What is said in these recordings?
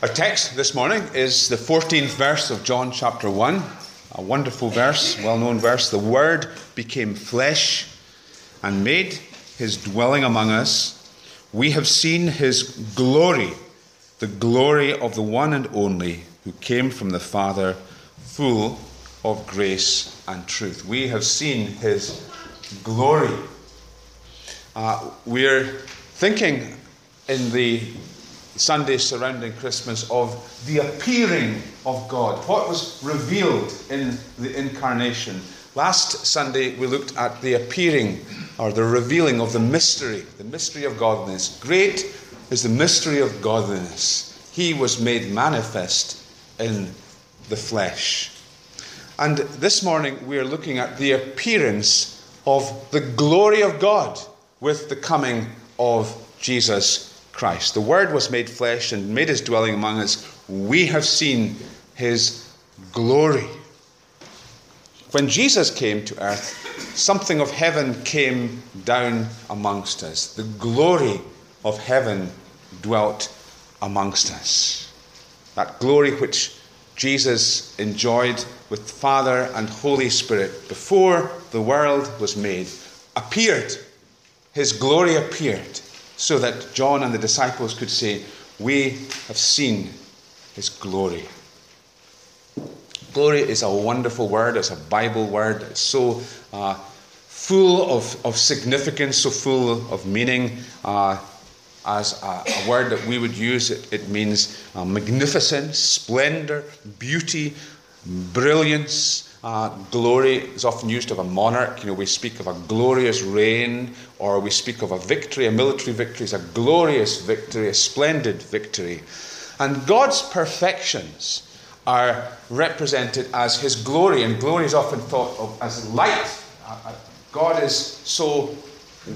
Our text this morning is the 14th verse of John chapter 1. A wonderful verse, well known verse. The Word became flesh and made his dwelling among us. We have seen his glory, the glory of the one and only who came from the Father, full of grace and truth. We have seen his glory. Uh, we're thinking in the Sunday surrounding Christmas of the appearing of God, what was revealed in the incarnation. Last Sunday we looked at the appearing or the revealing of the mystery, the mystery of godliness. Great is the mystery of godliness. He was made manifest in the flesh. And this morning we are looking at the appearance of the glory of God with the coming of Jesus Christ. The Word was made flesh and made his dwelling among us. We have seen his glory. When Jesus came to earth, something of heaven came down amongst us. The glory of heaven dwelt amongst us. That glory which Jesus enjoyed with Father and Holy Spirit before the world was made appeared. His glory appeared so that John and the disciples could say, We have seen his glory. Glory is a wonderful word, it's a Bible word, it's so uh, full of, of significance, so full of meaning. Uh, as a, a, word that we would use, it, it means uh, magnificence, splendor, beauty, brilliance, uh, glory is often used of a monarch. You know, we speak of a glorious reign, or we speak of a victory. A military victory is a glorious victory, a splendid victory. And God's perfections are represented as His glory, and glory is often thought of as light. Uh, uh, God is so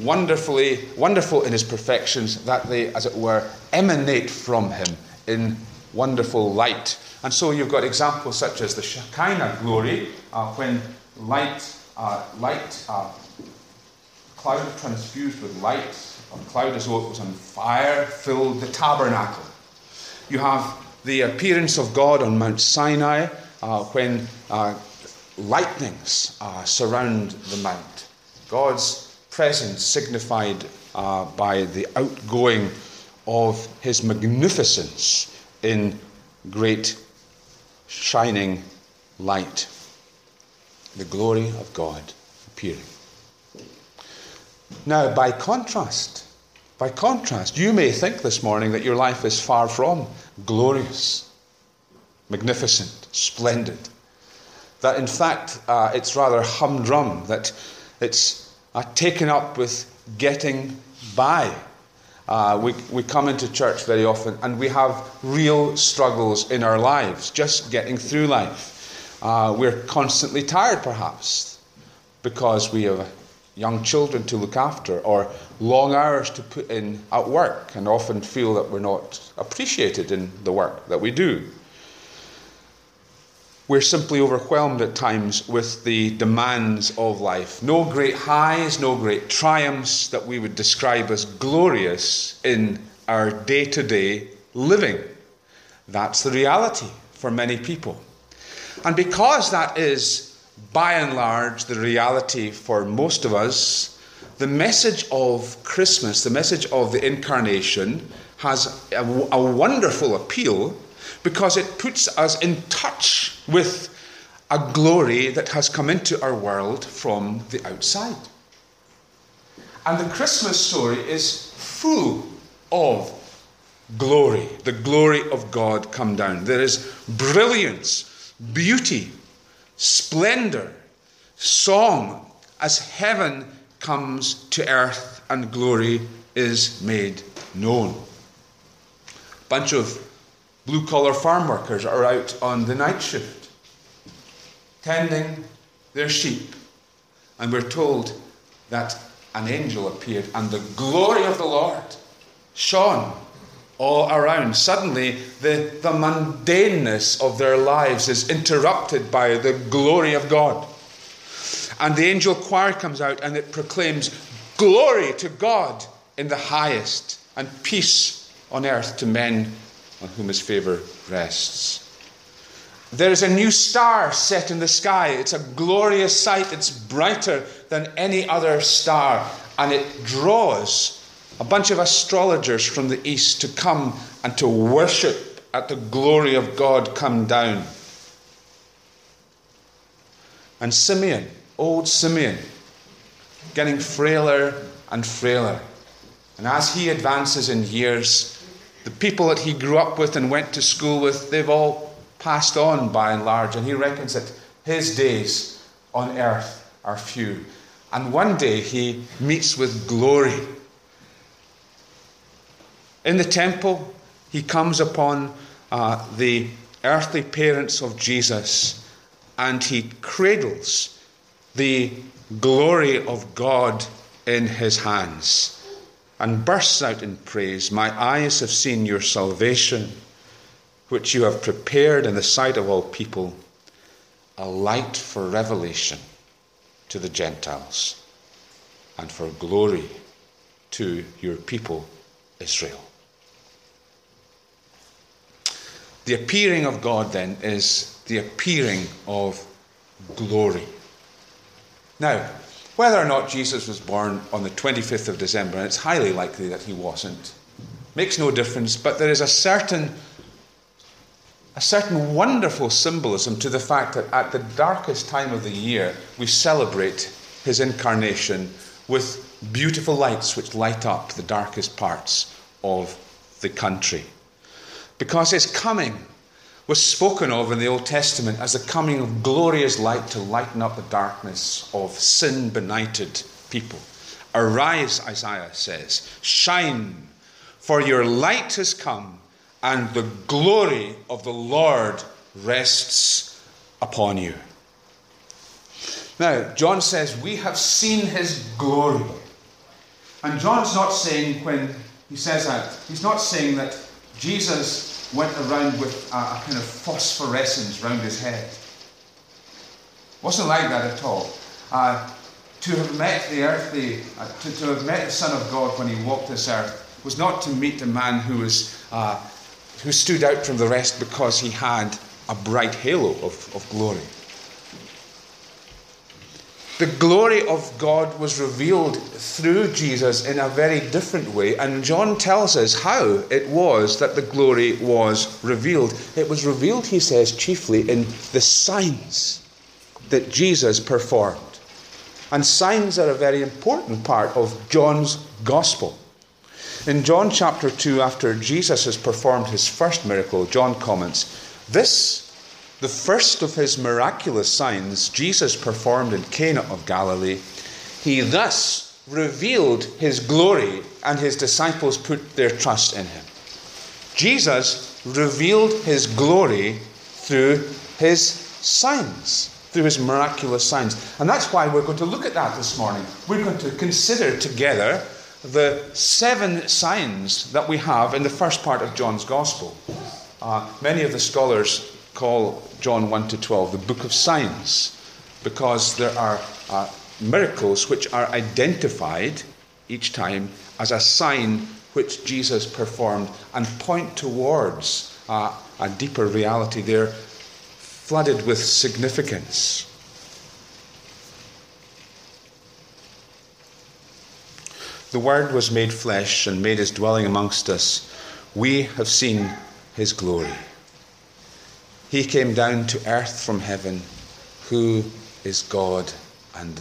wonderfully wonderful in His perfections that they, as it were, emanate from Him in wonderful light. And so you've got examples such as the Shekinah glory, uh, when light, uh, light, uh, cloud transfused with light, or cloud as though it was on fire, filled the tabernacle. You have the appearance of God on Mount Sinai uh, when uh, lightnings uh, surround the mount. God's presence signified by the outgoing of his magnificence in great shining light, the glory of God appearing. Now, by contrast, by contrast, you may think this morning that your life is far from glorious, magnificent, splendid. That in fact uh, it's rather humdrum, that it's uh, taken up with getting by uh, we, we come into church very often and we have real struggles in our lives, just getting through life. Uh, we're constantly tired, perhaps, because we have young children to look after or long hours to put in at work and often feel that we're not appreciated in the work that we do we're simply overwhelmed at times with the demands of life. No great highs, no great triumphs that we would describe as glorious in our day to day living. That's the reality for many people. And because that is, by and large, the reality for most of us, the message of Christmas, the message of the incarnation, has a, a wonderful appeal because it puts us in touch with a glory that has come into our world from the outside. And the Christmas story is full of glory, the glory of God come down. There is brilliance, beauty, splendor, song as heaven comes to earth and glory is made known. Bunch of Blue collar farm workers are out on the night shift, tending their sheep. And we're told that an angel appeared, and the glory of the Lord shone all around. Suddenly, the, the mundaneness of their lives is interrupted by the glory of God. And the angel choir comes out and it proclaims, Glory to God in the highest, and peace on earth to men on whom his favour rests. There is a new star set in the sky. It's a glorious sight. It's brighter than any other star. And it draws a bunch of astrologers from the east to come and to worship at the glory of God come down. And Simeon, old Simeon, getting frailer and frailer. And as he advances in years, the people that he grew up with and went to school with, they've all passed on by and large, and he reckons that his days on earth are few. And one day he meets with glory. In the temple, he comes upon uh, the earthly parents of Jesus and he cradles the glory of God in his hands and bursts out in praise My eyes have seen your salvation, which you have prepared in the sight of all people, a light for revelation to the Gentiles and for glory to your people, Israel. The appearing of God, then, is the appearing of glory. Now, whether or not Jesus was born on the 25th of December, and it's highly likely that he wasn't, makes no difference, but there is a certain a certain wonderful symbolism to the fact that at the darkest time of the year we celebrate his incarnation with beautiful lights which light up the darkest parts of the country. Because his coming was spoken of in the Old Testament as the coming of glorious light to lighten up the darkness of sin benighted people. Arise, Isaiah says, shine, for your light has come, and the glory of the Lord rests upon you. Now, John says, We have seen his glory. And John's not saying, when he says that, he's not saying that Jesus went around with a, a kind of phosphorescence round his head. Wasn't like that at all. Uh, to have met the earthly, uh, to, to have met the Son of God when he walked this earth was not to meet a man who was uh, who stood out from the rest because he had a bright halo of, of glory. The glory of God was revealed through Jesus in a very different way, and John tells us how it was that the glory was revealed. It was revealed, he says, chiefly in the signs that Jesus performed. And signs are a very important part of John's gospel. In John chapter 2, after Jesus has performed his first miracle, John comments, This the first of his miraculous signs Jesus performed in Cana of Galilee, he thus revealed his glory, and his disciples put their trust in him. Jesus revealed his glory through his signs, through his miraculous signs. And that's why we're going to look at that this morning. We're going to consider together the seven signs that we have in the first part of John's Gospel. Uh, many of the scholars call John 1 to 12 the book of signs because there are uh, miracles which are identified each time as a sign which Jesus performed and point towards uh, a deeper reality. They're flooded with significance. The Word was made flesh and made his dwelling amongst us. We have seen his glory. He came down to earth from heaven, who is God and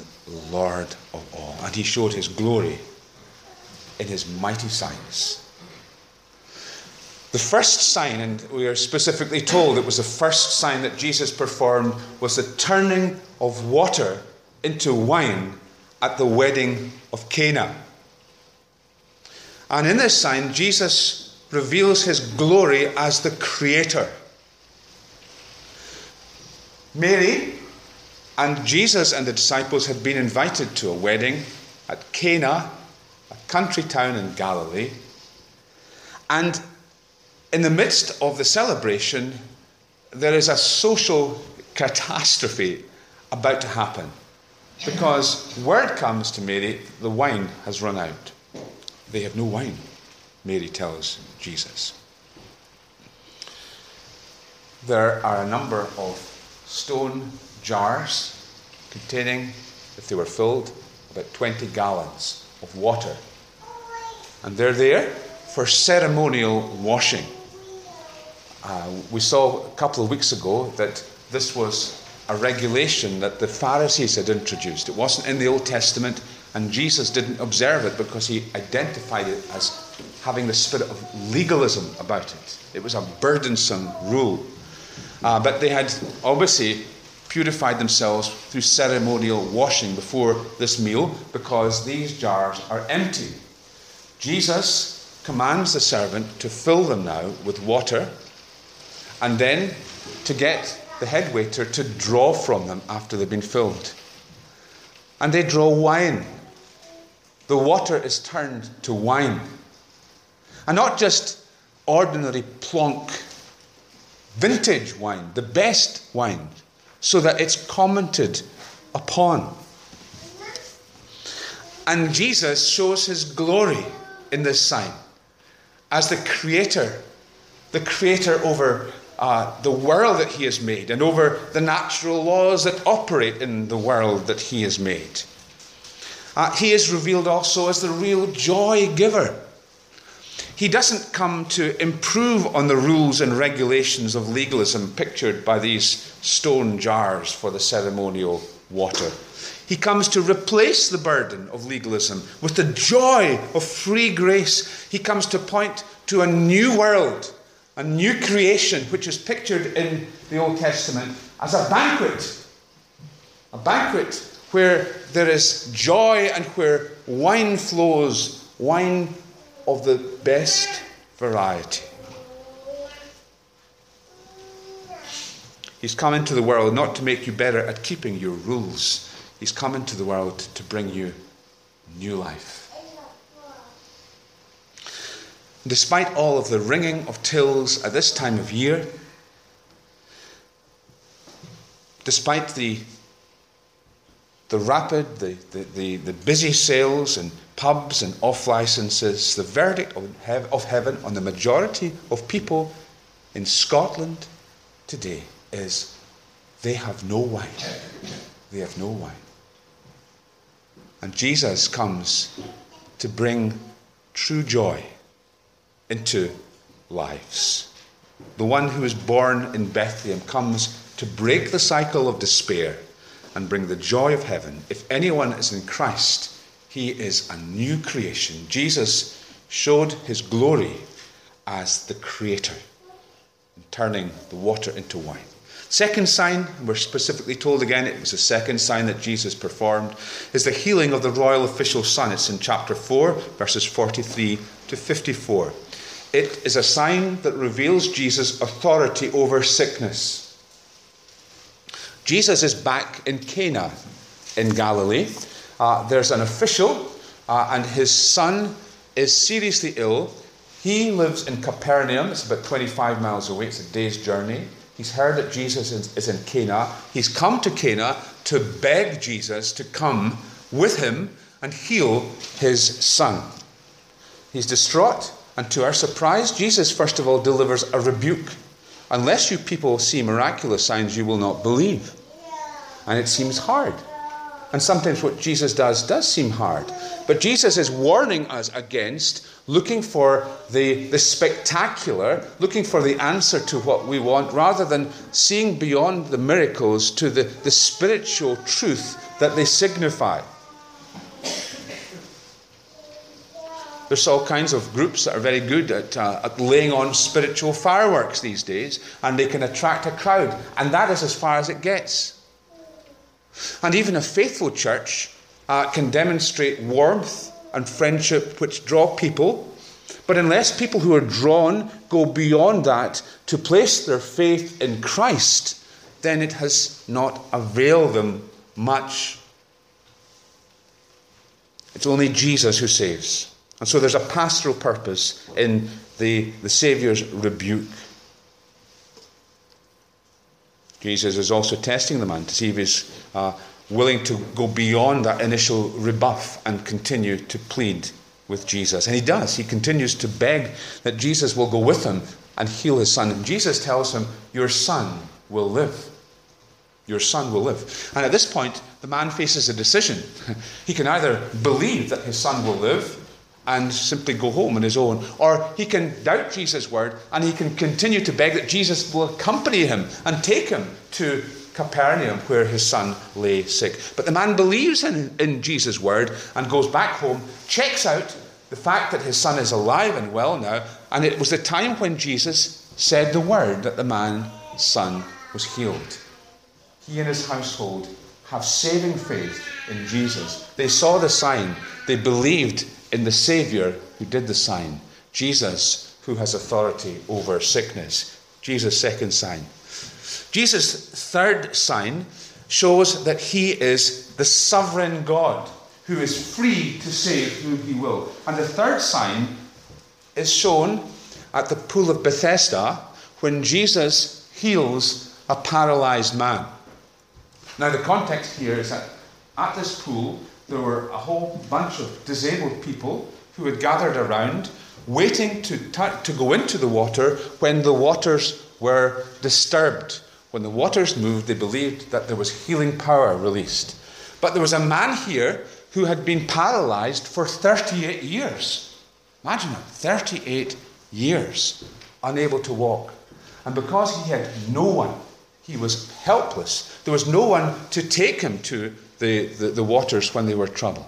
Lord of all. And he showed his glory in his mighty signs. The first sign, and we are specifically told it was the first sign that Jesus performed, was the turning of water into wine at the wedding of Cana. And in this sign, Jesus reveals his glory as the Creator. Mary and Jesus and the disciples had been invited to a wedding at Cana, a country town in Galilee. And in the midst of the celebration, there is a social catastrophe about to happen because word comes to Mary the wine has run out. They have no wine, Mary tells Jesus. there are a number of stone jars containing, if they were filled, about 20 gallons of water. And they're there for ceremonial washing. Uh, we saw a couple of weeks ago that this was a regulation that the Pharisees had introduced. It wasn't in the Old Testament, and Jesus didn't observe it because he identified it as having the spirit of legalism about it. It was a burdensome rule. Uh, but they had obviously purified themselves through ceremonial washing before this meal because these jars are empty. Jesus commands the servant to fill them now with water and then to get the head waiter to draw from them after they've been filled. And they draw wine. The water is turned to wine. And not just ordinary plonk vintage wine, the best wine, so that it's commented upon. And Jesus shows his glory in this sign as the creator, the creator over uh, the world that he has made and over the natural laws that operate in the world that he has made. Uh, he is revealed also as the real joy giver. He doesn't come to improve on the rules and regulations of legalism pictured by these stone jars for the ceremonial water. He comes to replace the burden of legalism with the joy of free grace. He comes to point to a new world, a new creation, which is pictured in the Old Testament as a banquet. A banquet where there is joy and where wine flows, wine of the best variety. He's come into the world not to make you better at keeping your rules. He's come into the world to bring you new life. Despite all of the ringing of tills at this time of year, despite the, the rapid, the, the, the, the busy sales and pubs and off licenses, the verdict of heaven on the majority of people in Scotland today is they have no wine. They have no wine. And Jesus comes to bring true joy into lives. The one who is born in Bethlehem comes to break the cycle of despair and bring the joy of heaven. If anyone is in Christ, he is a new creation. Jesus showed his glory as the creator, in turning the water into wine. Second sign, we're specifically told again, it was the second sign that Jesus performed, is the healing of the royal official's son. It's in chapter 4, verses 43 to 54. It is a sign that reveals Jesus' authority over sickness. Jesus is back in Cana in Galilee uh, there's an official, uh, and his son is seriously ill. He lives in Capernaum, it's about 25 miles away, it's a day's journey. He's heard that Jesus is in Cana. He's come to Cana to beg Jesus to come with him and heal his son. He's distraught, and to our surprise, Jesus first of all delivers a rebuke. Unless you people see miraculous signs, you will not believe. And it seems hard. And sometimes what Jesus does does seem hard. But Jesus is warning us against looking for the, the spectacular, looking for the answer to what we want, rather than seeing beyond the miracles to the, the spiritual truth that they signify. There's all kinds of groups that are very good at, uh, at, laying on spiritual fireworks these days, and they can attract a crowd. And that is as far as it gets. And even a faithful church uh, can demonstrate warmth and friendship which draw people. But unless people who are drawn go beyond that to place their faith in Christ, then it has not availed them much. It's only Jesus who saves. And so there's a pastoral purpose in the, the Saviour's rebuke. Jesus is also testing the man to see if he's uh, willing to go beyond that initial rebuff and continue to plead with Jesus. And he does. He continues to beg that Jesus will go with him and heal his son. And Jesus tells him, Your son will live. Your son will live. And at this point, the man faces a decision. he can either believe that his son will live and simply go home on his own, or he can doubt Jesus' word and he can continue to beg that Jesus will accompany him and take him to Capernaum, where his son lay sick. But the man believes in, in Jesus' word and goes back home, checks out the fact that his son is alive and well now, and it was the time when Jesus said the word that the man's son was healed. He and his household have saving faith in Jesus. They saw the sign, they believed in the Savior who did the sign, Jesus who has authority over sickness. Jesus' second sign. Jesus' third sign shows that he is the sovereign God who is free to save whom he will. And the third sign is shown at the pool of Bethesda when Jesus heals a paralyzed man. Now, the context here is that at this pool there were a whole bunch of disabled people who had gathered around, waiting to, to go into the water when the waters were disturbed. When the waters moved, they believed that there was healing power released. But there was a man here who had been paralyzed for 38 years. Imagine it 38 years, unable to walk. And because he had no one, he was helpless. There was no one to take him to the, the, the waters when they were troubled.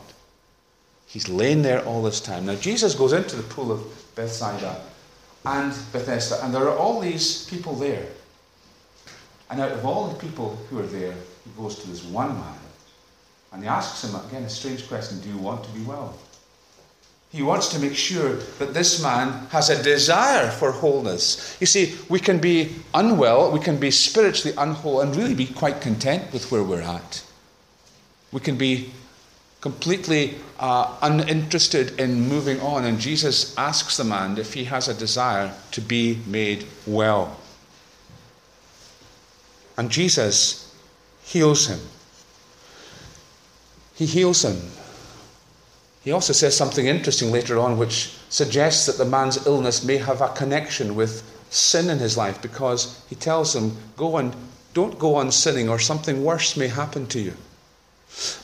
He's lain there all this time. Now, Jesus goes into the pool of Bethsaida and Bethesda, and there are all these people there. And out of all the people who are there, he goes to this one man and he asks him, again, a strange question Do you want to be well? He wants to make sure that this man has a desire for wholeness. You see, we can be unwell, we can be spiritually unwhole, and really be quite content with where we're at. We can be completely uh, uninterested in moving on. And Jesus asks the man if he has a desire to be made well. And Jesus heals him. He heals him. He also says something interesting later on, which suggests that the man's illness may have a connection with sin in his life because he tells him, Go and don't go on sinning, or something worse may happen to you.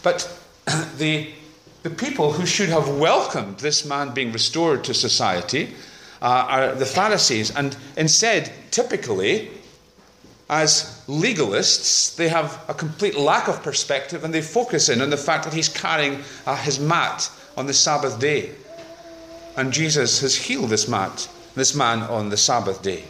But the, the people who should have welcomed this man being restored to society uh, are the Pharisees, and instead, typically, as legalists, they have a complete lack of perspective and they focus in on the fact that he's carrying uh, his mat on the Sabbath day. And Jesus has healed this mat, this man on the Sabbath day.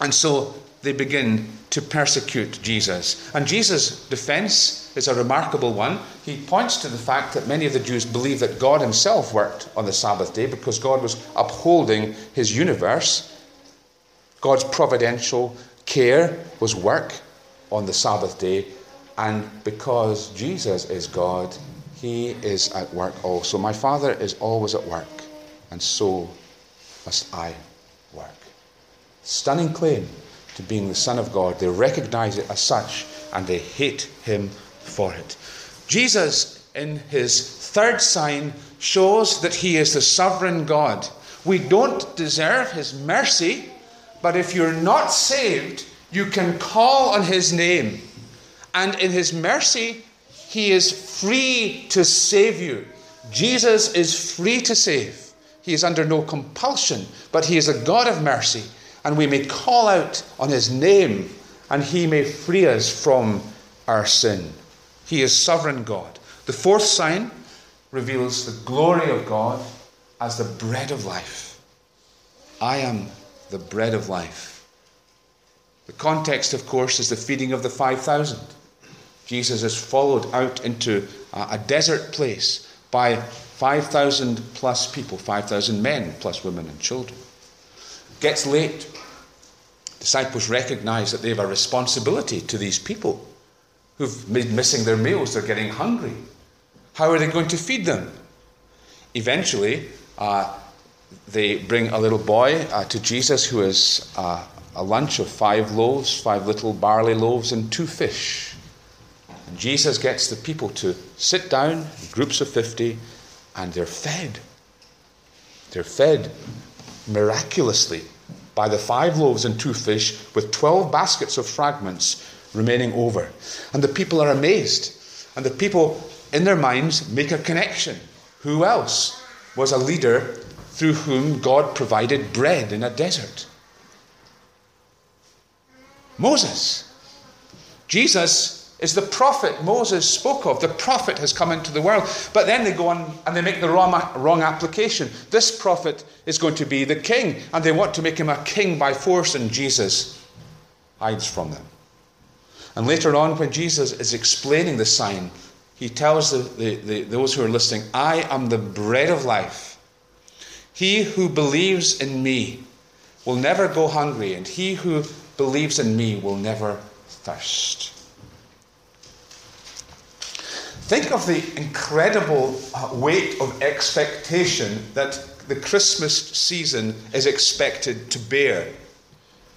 And so they begin to persecute Jesus. And Jesus' defense is a remarkable one. He points to the fact that many of the Jews believe that God himself worked on the Sabbath day because God was upholding his universe. God's providential Care was work on the Sabbath day, and because Jesus is God, he is at work also. My Father is always at work, and so must I work. Stunning claim to being the Son of God. They recognize it as such, and they hate him for it. Jesus, in his third sign, shows that he is the sovereign God. We don't deserve his mercy but if you're not saved, you can call on his name. And in his mercy, he is free to save you. Jesus is free to save. He is under no compulsion, but he is a God of mercy. And we may call out on his name, and he may free us from our sin. He is sovereign God. The fourth sign reveals the glory of God as the bread of life. I am the bread of life. The context, of course, is the feeding of the 5,000. Jesus is followed out into a desert place by 5,000 plus people, 5,000 men plus women and children. Gets late. Disciples recognize that they have a responsibility to these people who've been missing their meals. They're getting hungry. How are they going to feed them? Eventually, uh, they bring a little boy uh, to Jesus who is uh, a lunch of five loaves, five little barley loaves, and two fish. And Jesus gets the people to sit down, groups of 50, and they're fed. They're fed miraculously by the five loaves and two fish, with twelve baskets of fragments remaining over. And the people are amazed. And the people, in their minds, make a connection. Who else was a leader through whom God provided bread in a desert? Moses. Jesus is the prophet Moses spoke of. The prophet has come into the world. But then they go on and they make the wrong, wrong application. This prophet is going to be the king, and they want to make him a king by force, and Jesus hides from them. And later on, when Jesus is explaining the sign, he tells the, the, the, those who are listening, I am the bread of life. He who believes in me will never go hungry, and he who believes in me will never thirst. Think of the incredible uh, weight of expectation that the Christmas season is expected to bear.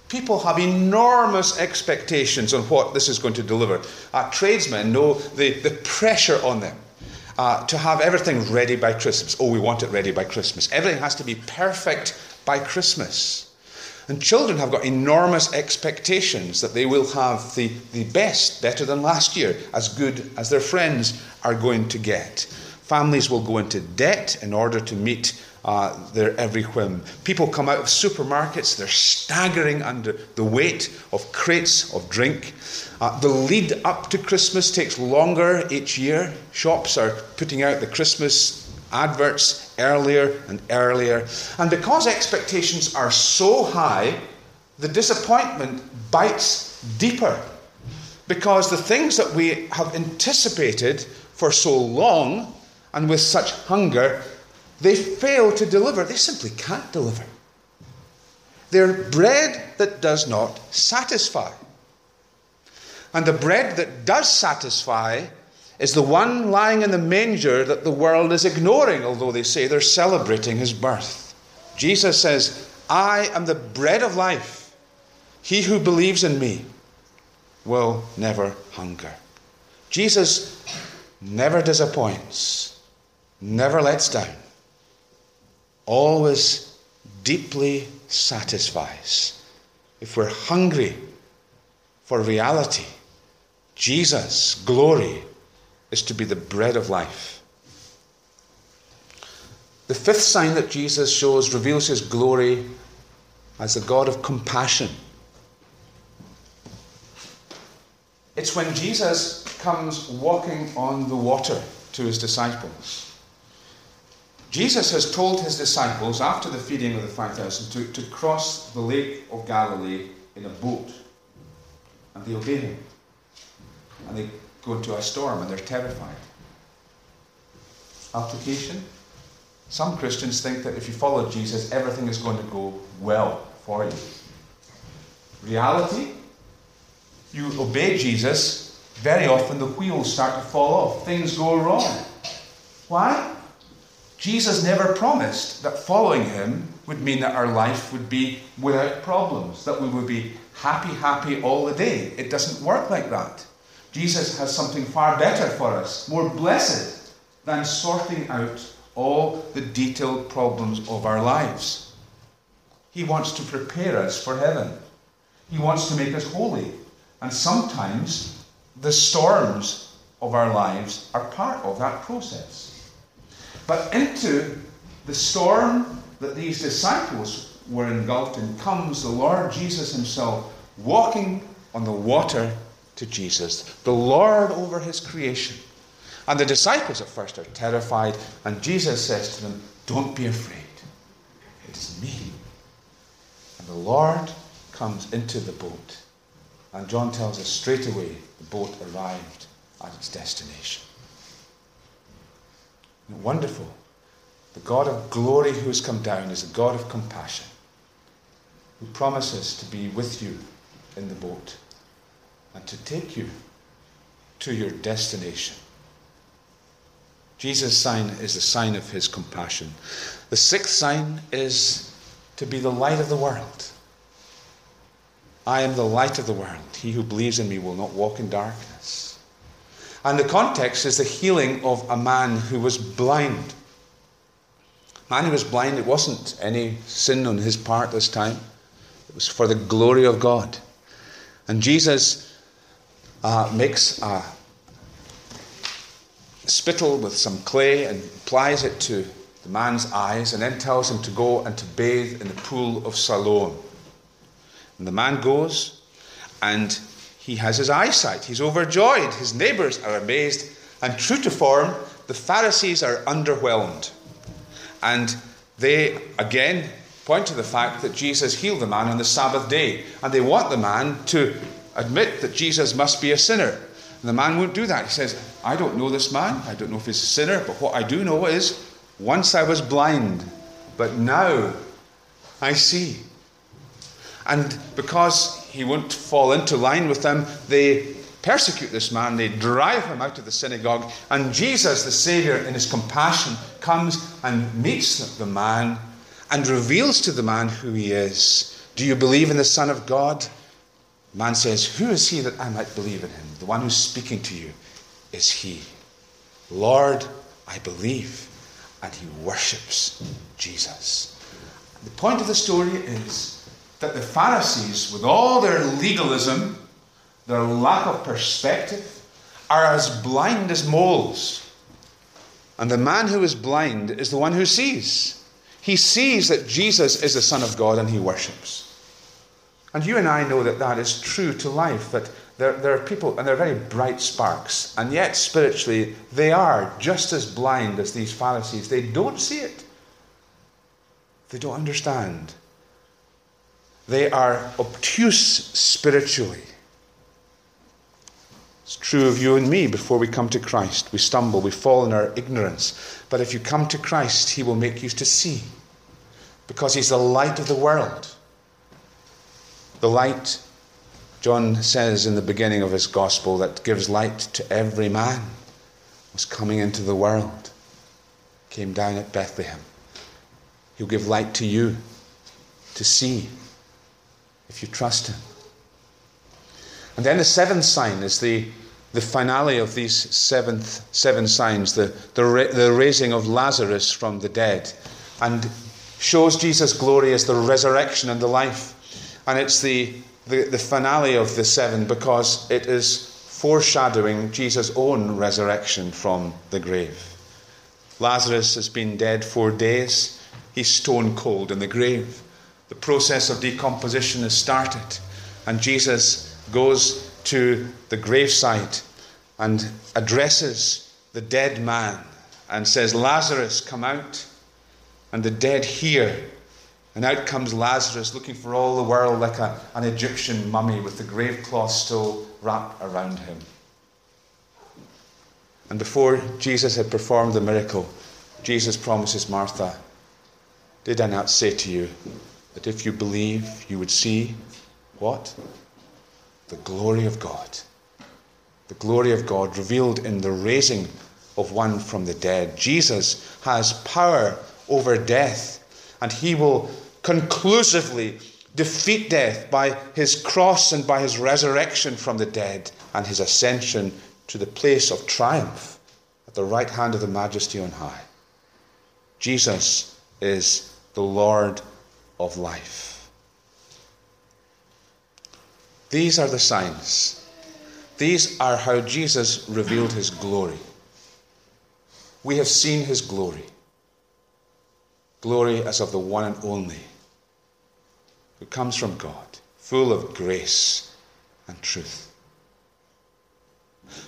People have enormous expectations on what this is going to deliver. Our tradesmen know the, the pressure on them uh, to have everything ready by Christmas. Oh, we want it ready by Christmas. Everything has to be perfect by Christmas. And children have got enormous expectations that they will have the, the best, better than last year, as good as their friends are going to get. Families will go into debt in order to meet uh, their every whim. People come out of supermarkets, they're staggering under the weight of crates of drink. Uh, the lead up to Christmas takes longer each year. Shops are putting out the Christmas adverts earlier and earlier. And because expectations are so high, the disappointment bites deeper. Because the things that we have anticipated for so long and with such hunger, they fail to deliver. They simply can't deliver. They're bread that does not satisfy. And the bread that does satisfy is the one lying in the manger that the world is ignoring, although they say they're celebrating his birth. Jesus says, I am the bread of life. He who believes in me will never hunger. Jesus never disappoints, never lets down, always deeply satisfies. If we're hungry for reality, Jesus' glory is to be the bread of life. The fifth sign that Jesus shows reveals his glory as a God of compassion. It's when Jesus comes walking on the water to his disciples. Jesus has told his disciples after the feeding of the 5,000 to, to cross the Lake of Galilee in a boat. And they obey him. And they go into a storm and they're terrified. Application? Some Christians think that if you follow Jesus, everything is going to go well for you. Reality? You obey Jesus, very often the wheels start to fall off. Things go wrong. Why? Jesus never promised that following him would mean that our life would be without problems, that we would be happy, happy all the day. It doesn't work like that. Jesus has something far better for us, more blessed than sorting out all the detailed problems of our lives. He wants to prepare us for heaven. He wants to make us holy. And sometimes the storms of our lives are part of that process. But into the storm that these disciples were engulfed in comes the Lord Jesus Himself walking on the water to Jesus, the Lord over his creation. And the disciples at first are terrified, and Jesus says to them, Don't be afraid. It is me. And the Lord comes into the boat. And John tells us straight away the boat arrived at its destination. Wonderful. The God of glory who has come down is a God of compassion who promises to be with you in the boat and to take you to your destination. Jesus' sign is the sign of his compassion. The sixth sign is to be the light of the world. I am the light of the world. He who believes in me will not walk in darkness. And the context is the healing of a man who was blind. Man who was blind, it wasn't any sin on his part this time. it was for the glory of God. And Jesus uh, makes a spittle with some clay and applies it to the man's eyes and then tells him to go and to bathe in the pool of Siloam. And the man goes and he has his eyesight. He's overjoyed. His neighbors are amazed. And true to form, the Pharisees are underwhelmed. And they, again, point to the fact that Jesus healed the man on the Sabbath day. And they want the man to admit that Jesus must be a sinner. And the man won't do that. He says, I don't know this man. I don't know if he's a sinner. But what I do know is once I was blind, but now I see. And because he won't fall into line with them, they persecute this man, they drive him out of the synagogue, and Jesus, the Saviour, in his compassion, comes and meets the man and reveals to the man who he is. Do you believe in the Son of God? Man says, Who is he that I might believe in him? The one who's speaking to you is he. Lord, I believe. And he worships Jesus. The point of the story is that the Pharisees, with all their legalism, their lack of perspective, are as blind as moles. And the man who is blind is the one who sees. He sees that Jesus is the Son of God and he worships. And you and I know that that is true to life, that there, there are people, and they're very bright sparks, and yet spiritually they are just as blind as these Pharisees. They don't see it, they don't understand. They are obtuse spiritually. It's true of you and me before we come to Christ. We stumble, we fall in our ignorance. But if you come to Christ, He will make you to see. Because He's the light of the world. The light, John says in the beginning of his gospel, that gives light to every man, was coming into the world, came down at Bethlehem. He'll give light to you to see if you trust Him. And then the seventh sign is the, the finale of these seventh, seven signs, the, the, the raising of Lazarus from the dead, and shows Jesus' glory as the resurrection and the life. And it's the, the, the finale of the seven because it is foreshadowing Jesus' own resurrection from the grave. Lazarus has been dead four days. He's stone cold in the grave. The process of decomposition has started, and Jesus goes to the gravesite and addresses the dead man and says, Lazarus, come out. And the dead hear. And out comes Lazarus, looking for all the world like a, an Egyptian mummy with the grave cloth still wrapped around him. And before Jesus had performed the miracle, Jesus promises Martha, Did I not say to you that if you believe, you would see what? the glory of God. The glory of God revealed in the raising of one from the dead. Jesus has power over death, and he will conclusively defeat death by his cross and by his resurrection from the dead and his ascension to the place of triumph at the right hand of the majesty on high. Jesus is the Lord of life. These are the signs. These are how Jesus revealed his glory. We have seen his glory. Glory as of the one and only, who comes from God, full of grace and truth.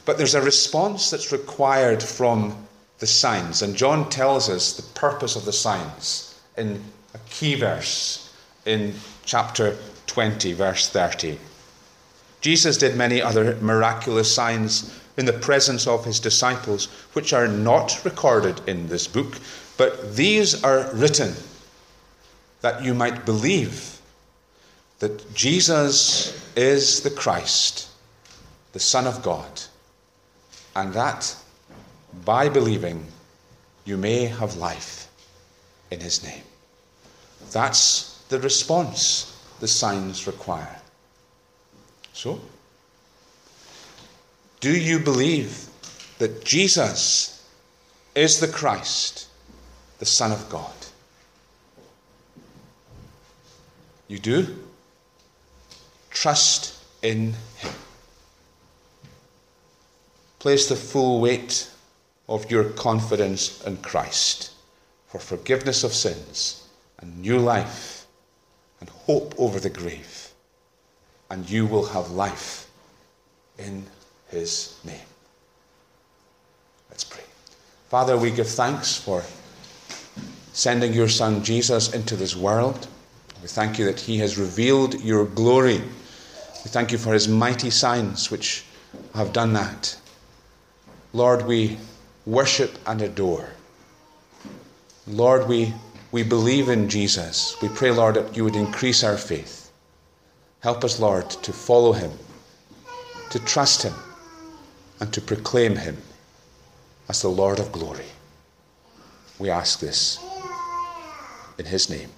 But there's a response that's required from the signs, and John tells us the purpose of the signs in a key verse in chapter 20, verse 30. Jesus did many other miraculous signs in the presence of his disciples, which are not recorded in this book, but these are written that you might believe that Jesus is the Christ, the Son of God, and that by believing you may have life in his name. That's the response the signs require. So, do you believe that Jesus is the Christ, the Son of God? You do? Trust in Him. Place the full weight of your confidence in Christ for forgiveness of sins and new life and hope over the grave, and you will have life in His name. Let's pray. Father, we give thanks for sending your Son Jesus into this world. We thank you that he has revealed your glory. We thank you for his mighty signs which have done that. Lord, we worship and adore. Lord, we, we believe in Jesus. We pray, Lord, that you would increase our faith. Help us, Lord, to follow him, to trust him, and to proclaim him as the Lord of glory. We ask this in his name.